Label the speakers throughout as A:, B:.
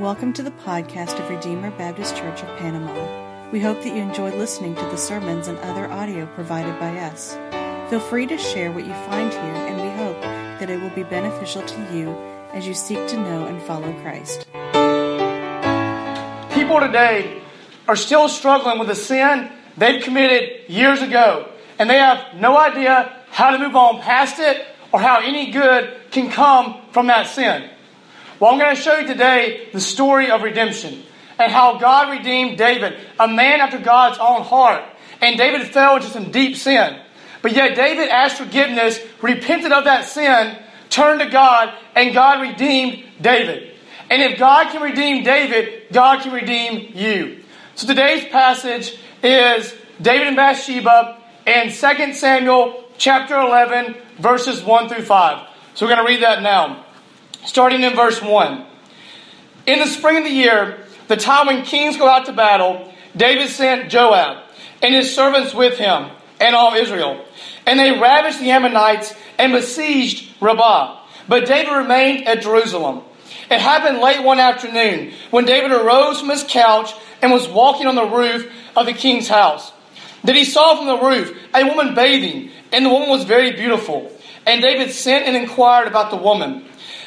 A: Welcome to the podcast of Redeemer Baptist Church of Panama. We hope that you enjoy listening to the sermons and other audio provided by us. Feel free to share what you find here, and we hope that it will be beneficial to you as you seek to know and follow Christ.
B: People today are still struggling with a sin they've committed years ago, and they have no idea how to move on past it or how any good can come from that sin. Well, I'm going to show you today the story of redemption and how God redeemed David, a man after God's own heart. And David fell into some deep sin. But yet David asked forgiveness, repented of that sin, turned to God, and God redeemed David. And if God can redeem David, God can redeem you. So today's passage is David and Bathsheba in 2 Samuel chapter 11, verses 1 through 5. So we're going to read that now starting in verse 1. In the spring of the year, the time when kings go out to battle, David sent Joab and his servants with him and all Israel. And they ravished the Ammonites and besieged Rabbah. But David remained at Jerusalem. It happened late one afternoon when David arose from his couch and was walking on the roof of the king's house. That he saw from the roof a woman bathing, and the woman was very beautiful. And David sent and inquired about the woman.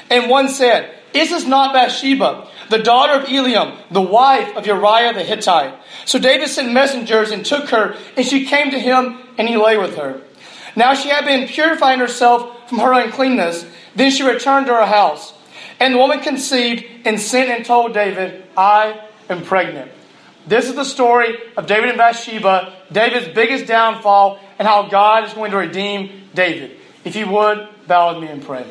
B: And one said, Is this not Bathsheba, the daughter of Eliam, the wife of Uriah the Hittite? So David sent messengers and took her, and she came to him, and he lay with her. Now she had been purifying herself from her uncleanness. Then she returned to her house. And the woman conceived and sent and told David, I am pregnant. This is the story of David and Bathsheba, David's biggest downfall, and how God is going to redeem David. If you would, bow with me and pray.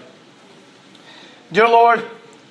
B: Dear Lord,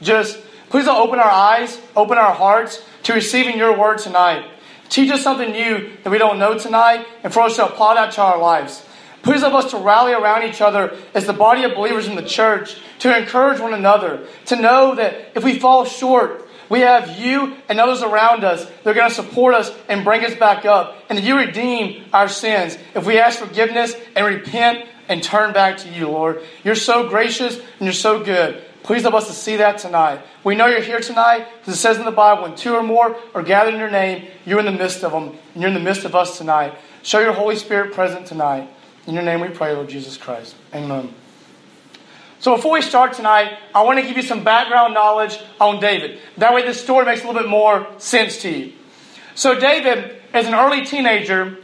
B: just please open our eyes, open our hearts to receiving your word tonight. Teach us something new that we don't know tonight, and for us to apply that to our lives. Please help us to rally around each other as the body of believers in the church, to encourage one another, to know that if we fall short, we have you and others around us that are going to support us and bring us back up, and that you redeem our sins if we ask forgiveness and repent and turn back to you, Lord. You're so gracious and you're so good. Please help us to see that tonight. We know you're here tonight because it says in the Bible, when two or more are gathered in your name, you're in the midst of them, and you're in the midst of us tonight. Show your Holy Spirit present tonight. In your name we pray, Lord Jesus Christ. Amen. So before we start tonight, I want to give you some background knowledge on David. That way this story makes a little bit more sense to you. So David, as an early teenager,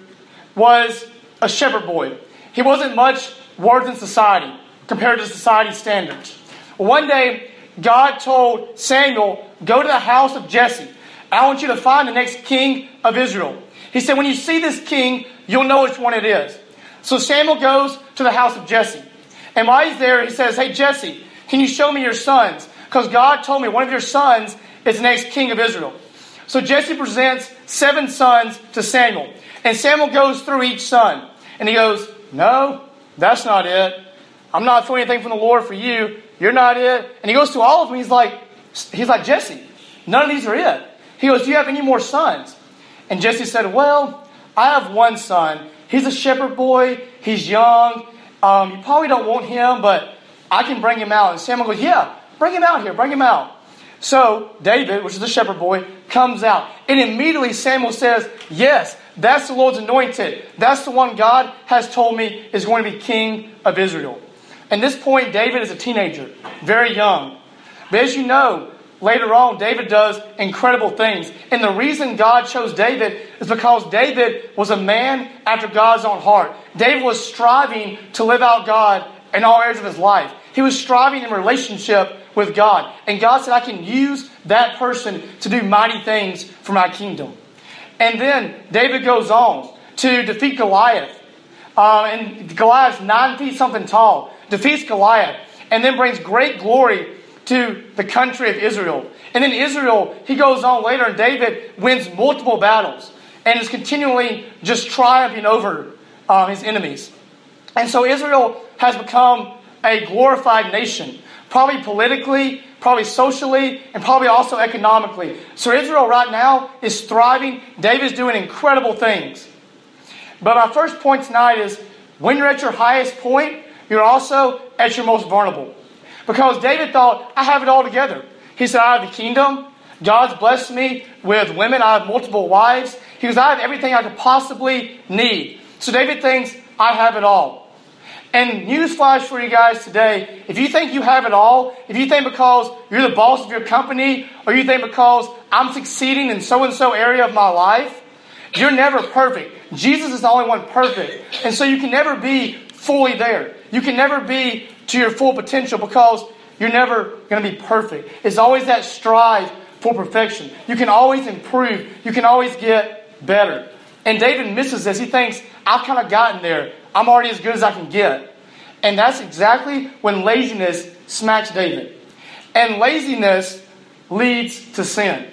B: was a shepherd boy. He wasn't much worth in society compared to society standards. One day, God told Samuel, Go to the house of Jesse. I want you to find the next king of Israel. He said, When you see this king, you'll know which one it is. So Samuel goes to the house of Jesse. And while he's there, he says, Hey, Jesse, can you show me your sons? Because God told me one of your sons is the next king of Israel. So Jesse presents seven sons to Samuel. And Samuel goes through each son. And he goes, No, that's not it. I'm not feeling anything from the Lord for you. You're not it. And he goes through all of them. He's like, he's like, Jesse, none of these are it. He goes, Do you have any more sons? And Jesse said, Well, I have one son. He's a shepherd boy. He's young. Um, you probably don't want him, but I can bring him out. And Samuel goes, Yeah, bring him out here. Bring him out. So David, which is the shepherd boy, comes out. And immediately Samuel says, Yes, that's the Lord's anointed. That's the one God has told me is going to be king of Israel. At this point, David is a teenager, very young. But as you know, later on, David does incredible things. And the reason God chose David is because David was a man after God's own heart. David was striving to live out God in all areas of his life. He was striving in relationship with God. And God said, I can use that person to do mighty things for my kingdom. And then David goes on to defeat Goliath. Uh, and Goliath's nine feet something tall defeats Goliath, and then brings great glory to the country of Israel. And then Israel, he goes on later, and David wins multiple battles and is continually just triumphing over uh, his enemies. And so Israel has become a glorified nation, probably politically, probably socially, and probably also economically. So Israel right now is thriving. David's doing incredible things. But my first point tonight is when you're at your highest point, you're also at your most vulnerable. Because David thought, I have it all together. He said, I have the kingdom, God's blessed me with women. I have multiple wives. He goes, I have everything I could possibly need. So David thinks, I have it all. And newsflash for you guys today if you think you have it all, if you think because you're the boss of your company, or you think because I'm succeeding in so and so area of my life, you're never perfect. Jesus is the only one perfect. And so you can never be fully there. You can never be to your full potential because you're never going to be perfect. It's always that strive for perfection. You can always improve. You can always get better. And David misses this. He thinks, I've kind of gotten there. I'm already as good as I can get. And that's exactly when laziness smacks David. And laziness leads to sin.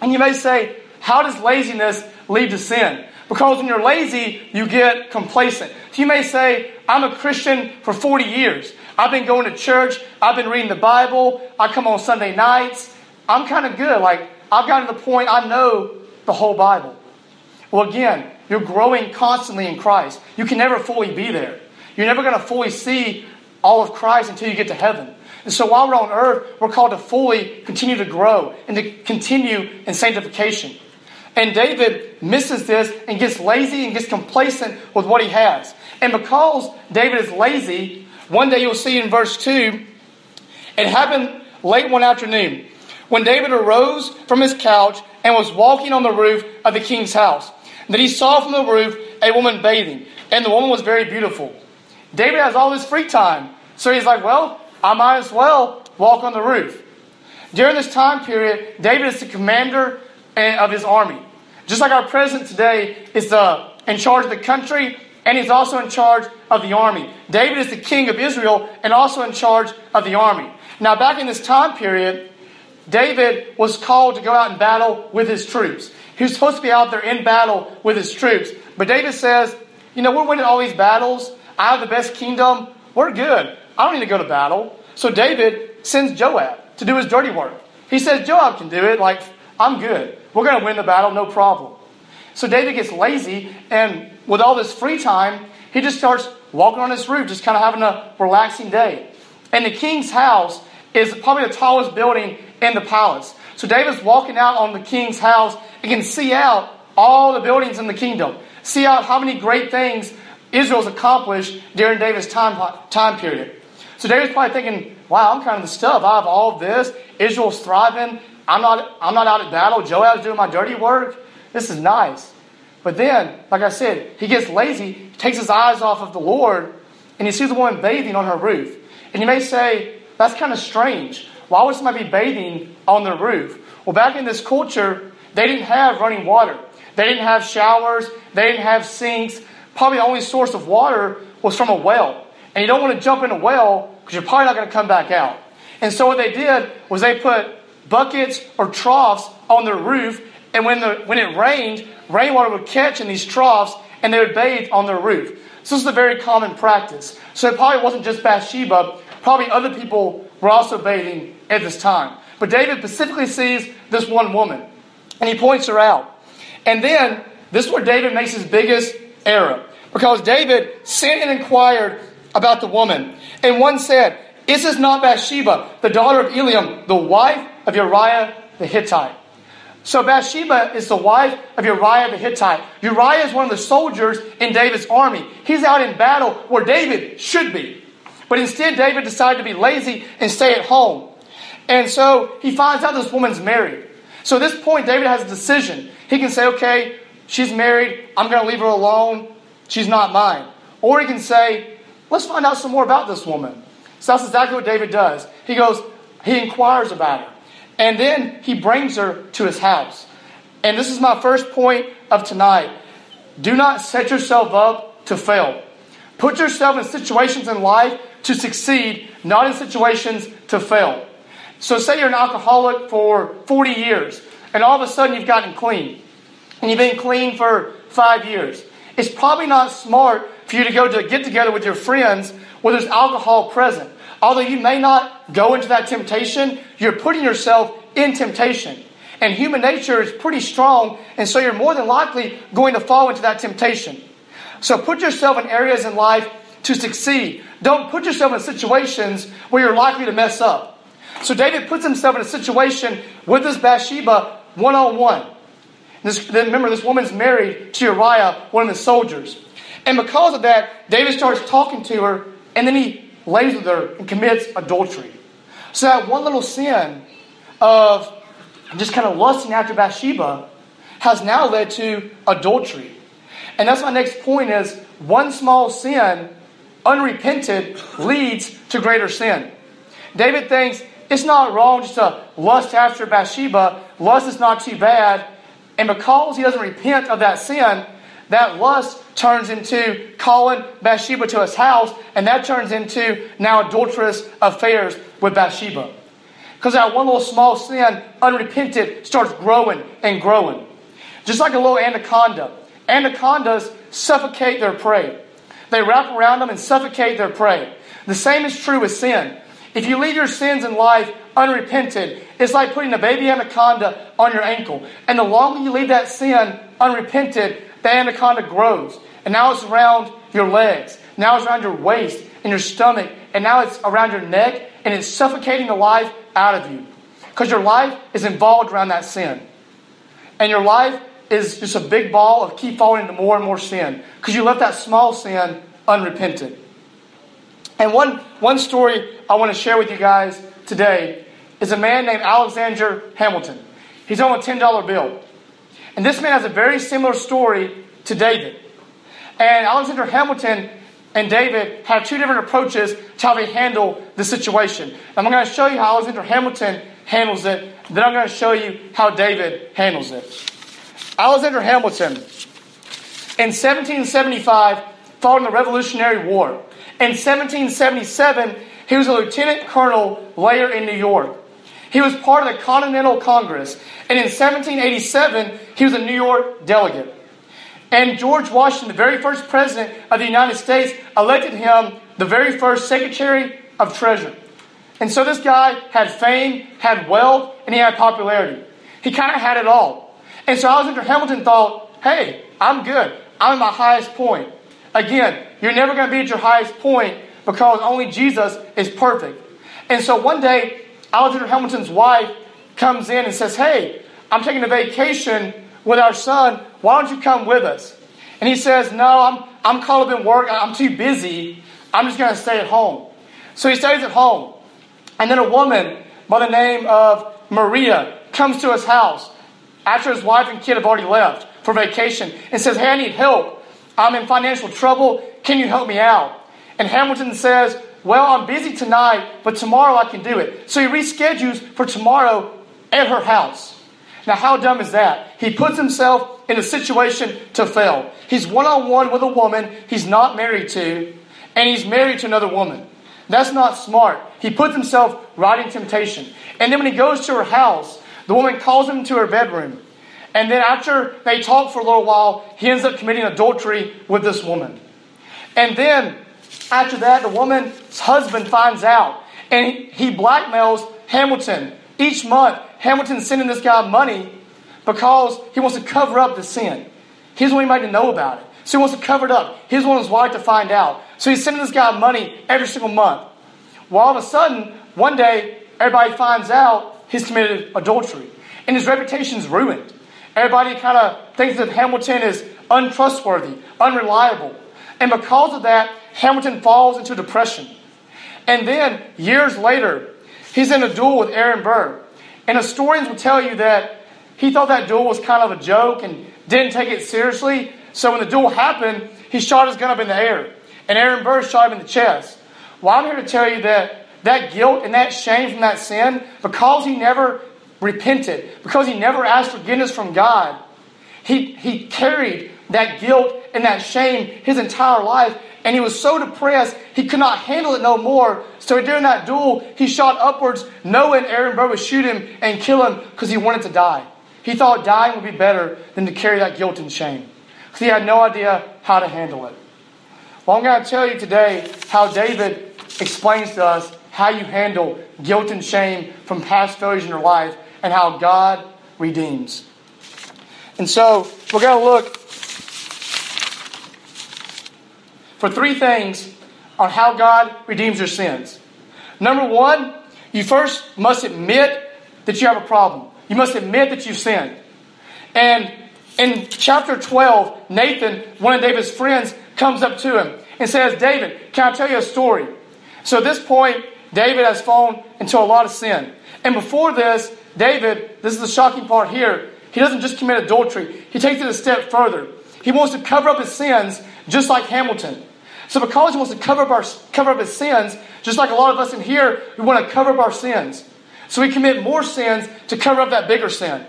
B: And you may say, how does laziness lead to sin? Because when you're lazy, you get complacent. You may say, I'm a Christian for 40 years. I've been going to church. I've been reading the Bible. I come on Sunday nights. I'm kind of good. Like, I've gotten to the point I know the whole Bible. Well, again, you're growing constantly in Christ. You can never fully be there. You're never going to fully see all of Christ until you get to heaven. And so while we're on earth, we're called to fully continue to grow and to continue in sanctification. And David misses this and gets lazy and gets complacent with what he has. And because David is lazy, one day you'll see in verse 2, it happened late one afternoon when David arose from his couch and was walking on the roof of the king's house. That he saw from the roof a woman bathing, and the woman was very beautiful. David has all this free time, so he's like, Well, I might as well walk on the roof. During this time period, David is the commander of his army. Just like our president today is the, in charge of the country, and he's also in charge of the army. David is the king of Israel and also in charge of the army. Now, back in this time period, David was called to go out in battle with his troops. He was supposed to be out there in battle with his troops. But David says, You know, we're winning all these battles. I have the best kingdom. We're good. I don't need to go to battle. So David sends Joab to do his dirty work. He says, Joab can do it. Like, I'm good. We're going to win the battle, no problem. So David gets lazy, and with all this free time, he just starts walking on his roof, just kind of having a relaxing day. And the king's house is probably the tallest building in the palace. So David's walking out on the king's house and can see out all the buildings in the kingdom, see out how many great things Israel's accomplished during David's time, time period. So David's probably thinking, wow, I'm kind of the stuff. I have all this. Israel's thriving. I'm not, I'm not out at battle. Joab's doing my dirty work. This is nice. But then, like I said, he gets lazy, takes his eyes off of the Lord, and he sees a woman bathing on her roof. And you may say, that's kind of strange. Why would somebody be bathing on their roof? Well, back in this culture, they didn't have running water. They didn't have showers. They didn't have sinks. Probably the only source of water was from a well. And you don't want to jump in a well because you're probably not going to come back out. And so what they did was they put buckets or troughs on their roof, and when, the, when it rained, rainwater would catch in these troughs and they would bathe on their roof. So this is a very common practice. So it probably wasn't just Bathsheba, probably other people were also bathing at this time. But David specifically sees this one woman and he points her out. And then this is where David makes his biggest error. Because David sent and inquired about the woman. And one said, Is this not Bathsheba, the daughter of Eliam, the wife of Uriah the Hittite? So Bathsheba is the wife of Uriah the Hittite. Uriah is one of the soldiers in David's army. He's out in battle where David should be. But instead, David decided to be lazy and stay at home. And so he finds out this woman's married. So at this point, David has a decision. He can say, okay, she's married. I'm going to leave her alone. She's not mine. Or he can say, let's find out some more about this woman. So that's exactly what David does. He goes, he inquires about her. And then he brings her to his house. And this is my first point of tonight. Do not set yourself up to fail. Put yourself in situations in life to succeed, not in situations to fail. So, say you're an alcoholic for 40 years, and all of a sudden you've gotten clean, and you've been clean for five years. It's probably not smart for you to go to a get together with your friends where there's alcohol present. Although you may not go into that temptation, you're putting yourself in temptation. And human nature is pretty strong, and so you're more than likely going to fall into that temptation. So put yourself in areas in life to succeed. Don't put yourself in situations where you're likely to mess up. So David puts himself in a situation with this Bathsheba one on one. Remember, this woman's married to Uriah, one of the soldiers. And because of that, David starts talking to her, and then he lays with her and commits adultery. So that one little sin of just kind of lusting after Bathsheba has now led to adultery. And that's my next point is one small sin, unrepented, leads to greater sin. David thinks it's not wrong just to lust after Bathsheba. Lust is not too bad. And because he doesn't repent of that sin, that lust turns into calling Bathsheba to his house, and that turns into now adulterous affairs with Bathsheba. Because that one little small sin, unrepented, starts growing and growing. Just like a little anaconda. Anacondas suffocate their prey. They wrap around them and suffocate their prey. The same is true with sin. If you leave your sins in life unrepented, it's like putting a baby anaconda on your ankle. And the longer you leave that sin unrepented, the anaconda grows. And now it's around your legs. Now it's around your waist and your stomach. And now it's around your neck. And it's suffocating the life out of you. Because your life is involved around that sin. And your life is just a big ball of keep falling into more and more sin. Because you left that small sin unrepentant. And one, one story I want to share with you guys today is a man named Alexander Hamilton. He's on a $10 bill. And this man has a very similar story to David. And Alexander Hamilton and David have two different approaches to how they handle the situation. I'm going to show you how Alexander Hamilton handles it. Then I'm going to show you how David handles it. Alexander Hamilton, in 1775, fought in the Revolutionary War. In 1777, he was a lieutenant colonel later in New York. He was part of the Continental Congress. And in 1787, he was a New York delegate. And George Washington, the very first president of the United States, elected him the very first Secretary of Treasury. And so this guy had fame, had wealth, and he had popularity. He kind of had it all. And so Alexander Hamilton thought, hey, I'm good. I'm at my highest point. Again, you're never going to be at your highest point because only Jesus is perfect. And so one day, Alexander Hamilton's wife comes in and says, Hey, I'm taking a vacation with our son. Why don't you come with us? And he says, No, I'm, I'm caught up in work. I'm too busy. I'm just going to stay at home. So he stays at home. And then a woman by the name of Maria comes to his house after his wife and kid have already left for vacation and says, Hey, I need help. I'm in financial trouble. Can you help me out? And Hamilton says, Well, I'm busy tonight, but tomorrow I can do it. So he reschedules for tomorrow at her house. Now, how dumb is that? He puts himself in a situation to fail. He's one on one with a woman he's not married to, and he's married to another woman. That's not smart. He puts himself right in temptation. And then when he goes to her house, the woman calls him to her bedroom. And then after they talk for a little while, he ends up committing adultery with this woman. And then after that, the woman's husband finds out. And he blackmails Hamilton. Each month, Hamilton's sending this guy money because he wants to cover up the sin. He doesn't want anybody to know about it. So he wants to cover it up. He doesn't want his wife to find out. So he's sending this guy money every single month. Well, all of a sudden, one day, everybody finds out he's committed adultery. And his reputation is ruined. Everybody kind of thinks that Hamilton is untrustworthy, unreliable. And because of that, Hamilton falls into depression. And then, years later, he's in a duel with Aaron Burr. And historians will tell you that he thought that duel was kind of a joke and didn't take it seriously. So when the duel happened, he shot his gun up in the air. And Aaron Burr shot him in the chest. Well, I'm here to tell you that that guilt and that shame from that sin, because he never repented, because he never asked forgiveness from God, he, he carried that guilt and that shame his entire life. And he was so depressed, he could not handle it no more. So during that duel, he shot upwards, knowing Aaron Burr would shoot him and kill him because he wanted to die. He thought dying would be better than to carry that guilt and shame. Because he had no idea how to handle it. Well, I'm going to tell you today how David explains to us how you handle guilt and shame from past failures in your life and how God redeems. And so we're going to look for three things on how God redeems your sins. Number one, you first must admit that you have a problem. You must admit that you've sinned. And in chapter 12, Nathan, one of David's friends, comes up to him and says, David, can I tell you a story? So at this point, David has fallen into a lot of sin. And before this, David, this is the shocking part here, he doesn't just commit adultery, he takes it a step further. He wants to cover up his sins just like Hamilton. So because he wants to cover up, our, cover up his sins, just like a lot of us in here, we want to cover up our sins. So we commit more sins to cover up that bigger sin.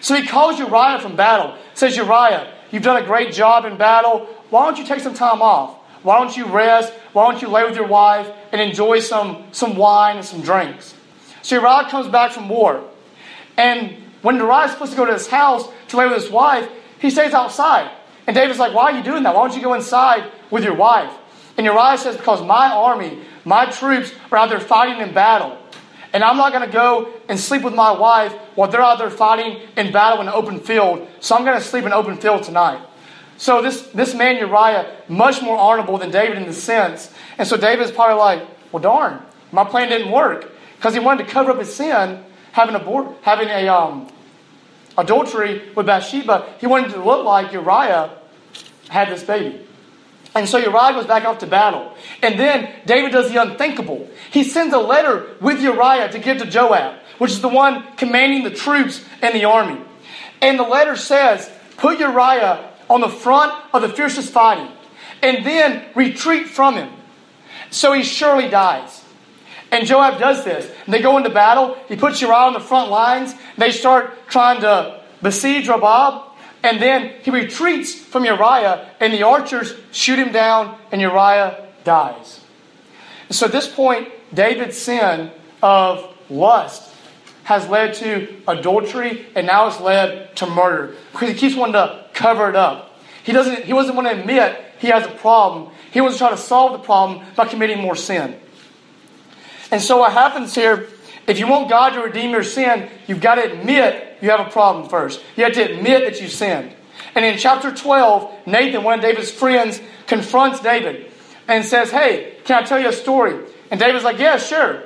B: So he calls Uriah from battle, says, Uriah, you've done a great job in battle. Why don't you take some time off? Why don't you rest? Why don't you lay with your wife and enjoy some, some wine and some drinks? So Uriah comes back from war. And when Uriah is supposed to go to his house to lay with his wife, he stays outside. And David's like, Why are you doing that? Why don't you go inside with your wife? And Uriah says, Because my army, my troops are out there fighting in battle. And I'm not going to go and sleep with my wife while they're out there fighting in battle in an open field. So I'm going to sleep in an open field tonight. So this, this man Uriah, much more honorable than David in the sense. And so David's probably like, well, darn, my plan didn't work. Because he wanted to cover up his sin, having, a, board, having a um, adultery with Bathsheba. He wanted to look like Uriah had this baby. And so Uriah goes back off to battle. And then David does the unthinkable. He sends a letter with Uriah to give to Joab, which is the one commanding the troops and the army. And the letter says, Put Uriah on the front of the fiercest fighting, and then retreat from him, so he surely dies. And Joab does this. And they go into battle. He puts Uriah on the front lines. They start trying to besiege Rabbah. And then he retreats from Uriah, and the archers shoot him down, and Uriah dies. And so at this point, David's sin of lust has led to adultery, and now it's led to murder because he keeps wanting to cover it up. He doesn't. He doesn't want to admit he has a problem. He wants to try to solve the problem by committing more sin. And so what happens here? If you want God to redeem your sin, you've got to admit you have a problem first. You have to admit that you sinned. And in chapter 12, Nathan, one of David's friends, confronts David and says, Hey, can I tell you a story? And David's like, Yeah, sure.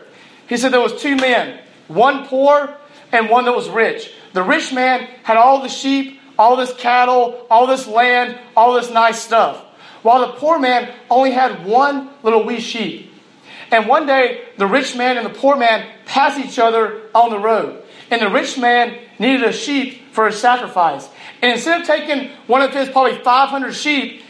B: He said there was two men, one poor and one that was rich. The rich man had all the sheep, all this cattle, all this land, all this nice stuff. While the poor man only had one little wee sheep. And one day, the rich man and the poor man pass each other on the road. And the rich man needed a sheep for his sacrifice. And instead of taking one of his probably 500 sheep,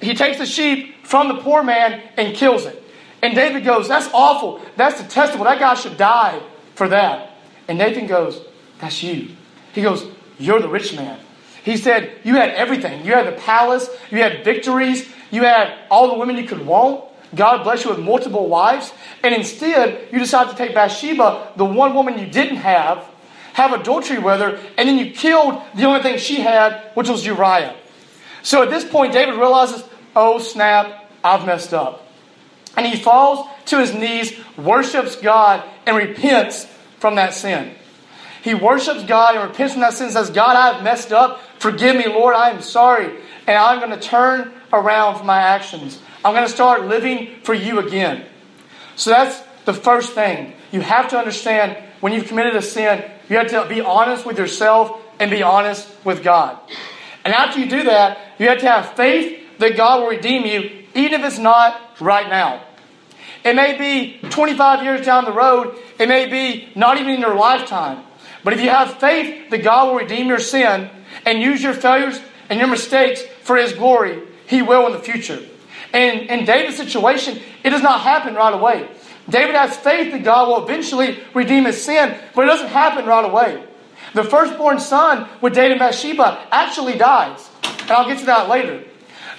B: he takes the sheep from the poor man and kills it. And David goes, That's awful. That's detestable. That guy should die for that. And Nathan goes, That's you. He goes, You're the rich man. He said, You had everything. You had the palace, you had victories, you had all the women you could want. God bless you with multiple wives. And instead, you decide to take Bathsheba, the one woman you didn't have, have adultery with her, and then you killed the only thing she had, which was Uriah. So at this point, David realizes, oh snap, I've messed up. And he falls to his knees, worships God, and repents from that sin. He worships God and repents from that sin and says, God, I have messed up. Forgive me, Lord. I am sorry. And I'm going to turn around from my actions. I'm going to start living for you again. So that's the first thing. You have to understand when you've committed a sin, you have to be honest with yourself and be honest with God. And after you do that, you have to have faith that God will redeem you, even if it's not right now. It may be 25 years down the road, it may be not even in your lifetime. But if you have faith that God will redeem your sin and use your failures and your mistakes for His glory, He will in the future. And in David's situation, it does not happen right away. David has faith that God will eventually redeem his sin, but it doesn't happen right away. The firstborn son with David Bathsheba actually dies. And I'll get to that later.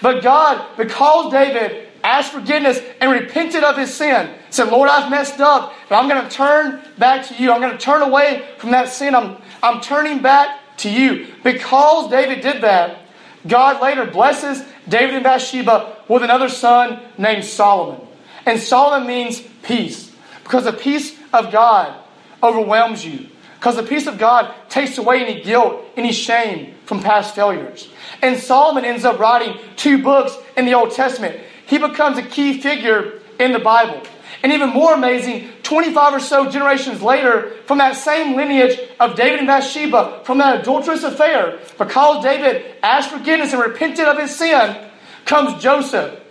B: But God, because David asked forgiveness and repented of his sin, said, Lord, I've messed up, but I'm going to turn back to you. I'm going to turn away from that sin. I'm, I'm turning back to you. Because David did that, God later blesses David and Bathsheba with another son named Solomon. And Solomon means peace. Because the peace of God overwhelms you. Because the peace of God takes away any guilt, any shame from past failures. And Solomon ends up writing two books in the Old Testament. He becomes a key figure in the Bible. And even more amazing, 25 or so generations later, from that same lineage of David and Bathsheba, from that adulterous affair, because David asked forgiveness and repented of his sin, comes Joseph.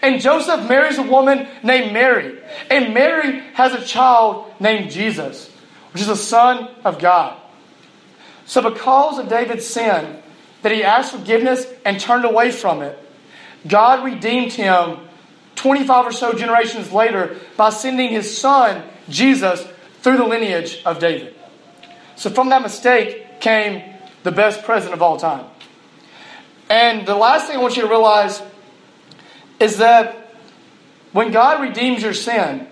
B: And Joseph marries a woman named Mary. And Mary has a child named Jesus, which is the Son of God. So, because of David's sin, that he asked forgiveness and turned away from it, God redeemed him 25 or so generations later by sending his son, Jesus, through the lineage of David. So, from that mistake came the best president of all time. And the last thing I want you to realize is that when God redeems your sin,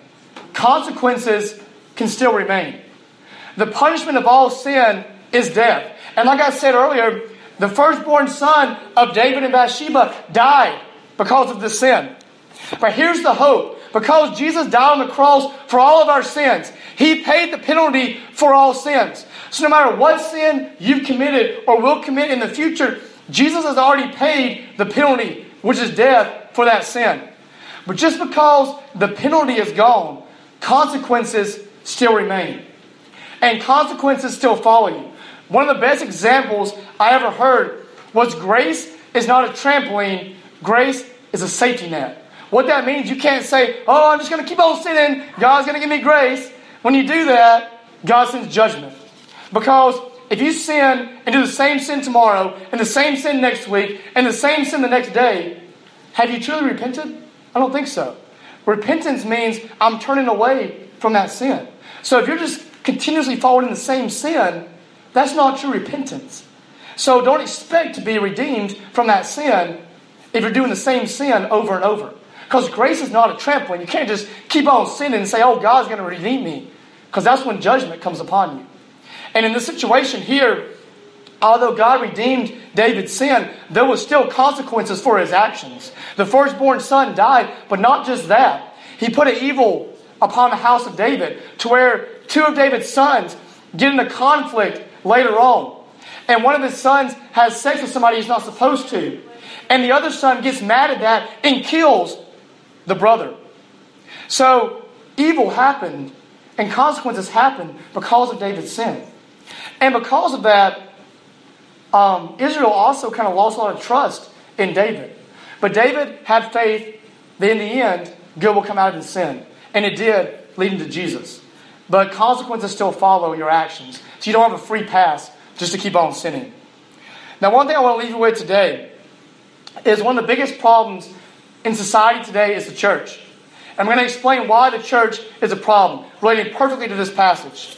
B: consequences can still remain. The punishment of all sin is death. And like I said earlier, the firstborn son of David and Bathsheba died because of the sin. But here's the hope. Because Jesus died on the cross for all of our sins, He paid the penalty for all sins. So no matter what sin you've committed or will commit in the future, Jesus has already paid the penalty, which is death, for that sin. But just because the penalty is gone, consequences still remain. And consequences still follow you. One of the best examples I ever heard was grace is not a trampoline, grace is a safety net. What that means, you can't say, oh, I'm just going to keep on sinning. God's going to give me grace. When you do that, God sends judgment. Because if you sin and do the same sin tomorrow, and the same sin next week, and the same sin the next day, have you truly repented? I don't think so. Repentance means I'm turning away from that sin. So if you're just continuously in the same sin, that's not true repentance. So don't expect to be redeemed from that sin if you're doing the same sin over and over. Because grace is not a trampoline. You can't just keep on sinning and say, oh, God's going to redeem me. Because that's when judgment comes upon you. And in this situation here, although God redeemed David's sin, there was still consequences for his actions. The firstborn son died, but not just that. He put an evil upon the house of David to where two of David's sons get into conflict later on. And one of his sons has sex with somebody he's not supposed to. And the other son gets mad at that and kills the brother. So evil happened and consequences happened because of David's sin. And because of that, um, Israel also kind of lost a lot of trust in David. But David had faith that in the end, good will come out of his sin. And it did, leading to Jesus. But consequences still follow your actions. So you don't have a free pass just to keep on sinning. Now, one thing I want to leave you with today is one of the biggest problems in society today is the church. And I'm going to explain why the church is a problem, relating perfectly to this passage.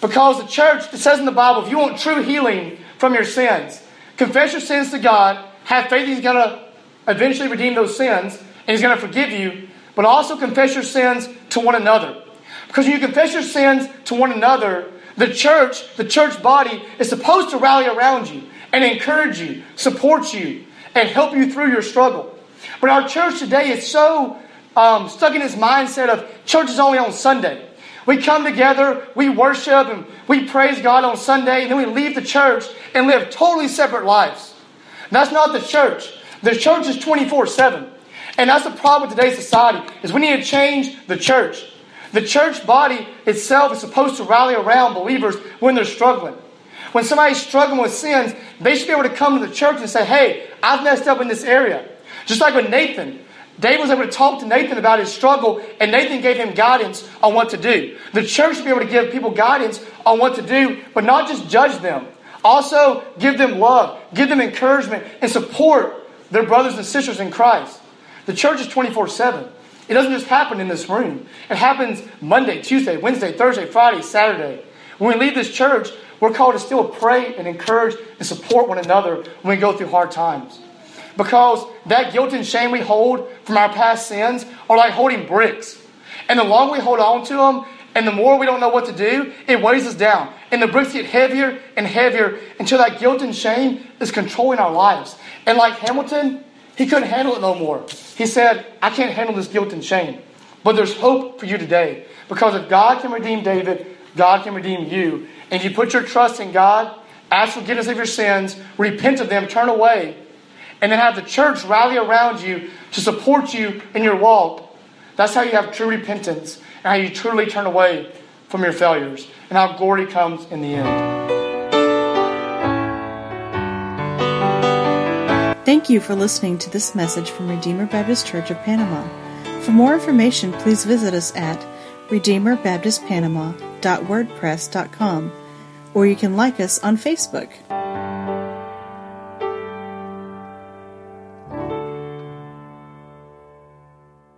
B: Because the church, it says in the Bible, if you want true healing from your sins, confess your sins to God, have faith He's going to eventually redeem those sins, and He's going to forgive you, but also confess your sins to one another. Because when you confess your sins to one another, the church, the church body, is supposed to rally around you and encourage you, support you, and help you through your struggle. But our church today is so um, stuck in this mindset of church is only on Sunday. We come together, we worship, and we praise God on Sunday, and then we leave the church and live totally separate lives. that's not the church. The church is 24 7. And that's the problem with today's society, is we need to change the church. The church body itself is supposed to rally around believers when they're struggling. When somebody's struggling with sins, they should be able to come to the church and say, hey, I've messed up in this area. Just like with Nathan, David was able to talk to Nathan about his struggle, and Nathan gave him guidance on what to do. The church should be able to give people guidance on what to do, but not just judge them. Also, give them love, give them encouragement, and support their brothers and sisters in Christ. The church is 24 7. It doesn't just happen in this room, it happens Monday, Tuesday, Wednesday, Thursday, Friday, Saturday. When we leave this church, we're called to still pray and encourage and support one another when we go through hard times. Because that guilt and shame we hold from our past sins are like holding bricks. And the longer we hold on to them, and the more we don't know what to do, it weighs us down. And the bricks get heavier and heavier until that guilt and shame is controlling our lives. And like Hamilton, he couldn't handle it no more. He said, I can't handle this guilt and shame. But there's hope for you today. Because if God can redeem David, God can redeem you. And you put your trust in God, ask forgiveness of your sins, repent of them, turn away, and then have the church rally around you to support you in your walk. That's how you have true repentance. and how you truly turn away from your failures, and how glory comes in the end.
A: Thank you for listening to this message from Redeemer Baptist Church of Panama. For more information, please visit us at redeemerbaptistpanama.wordpress.com or you can like us on Facebook.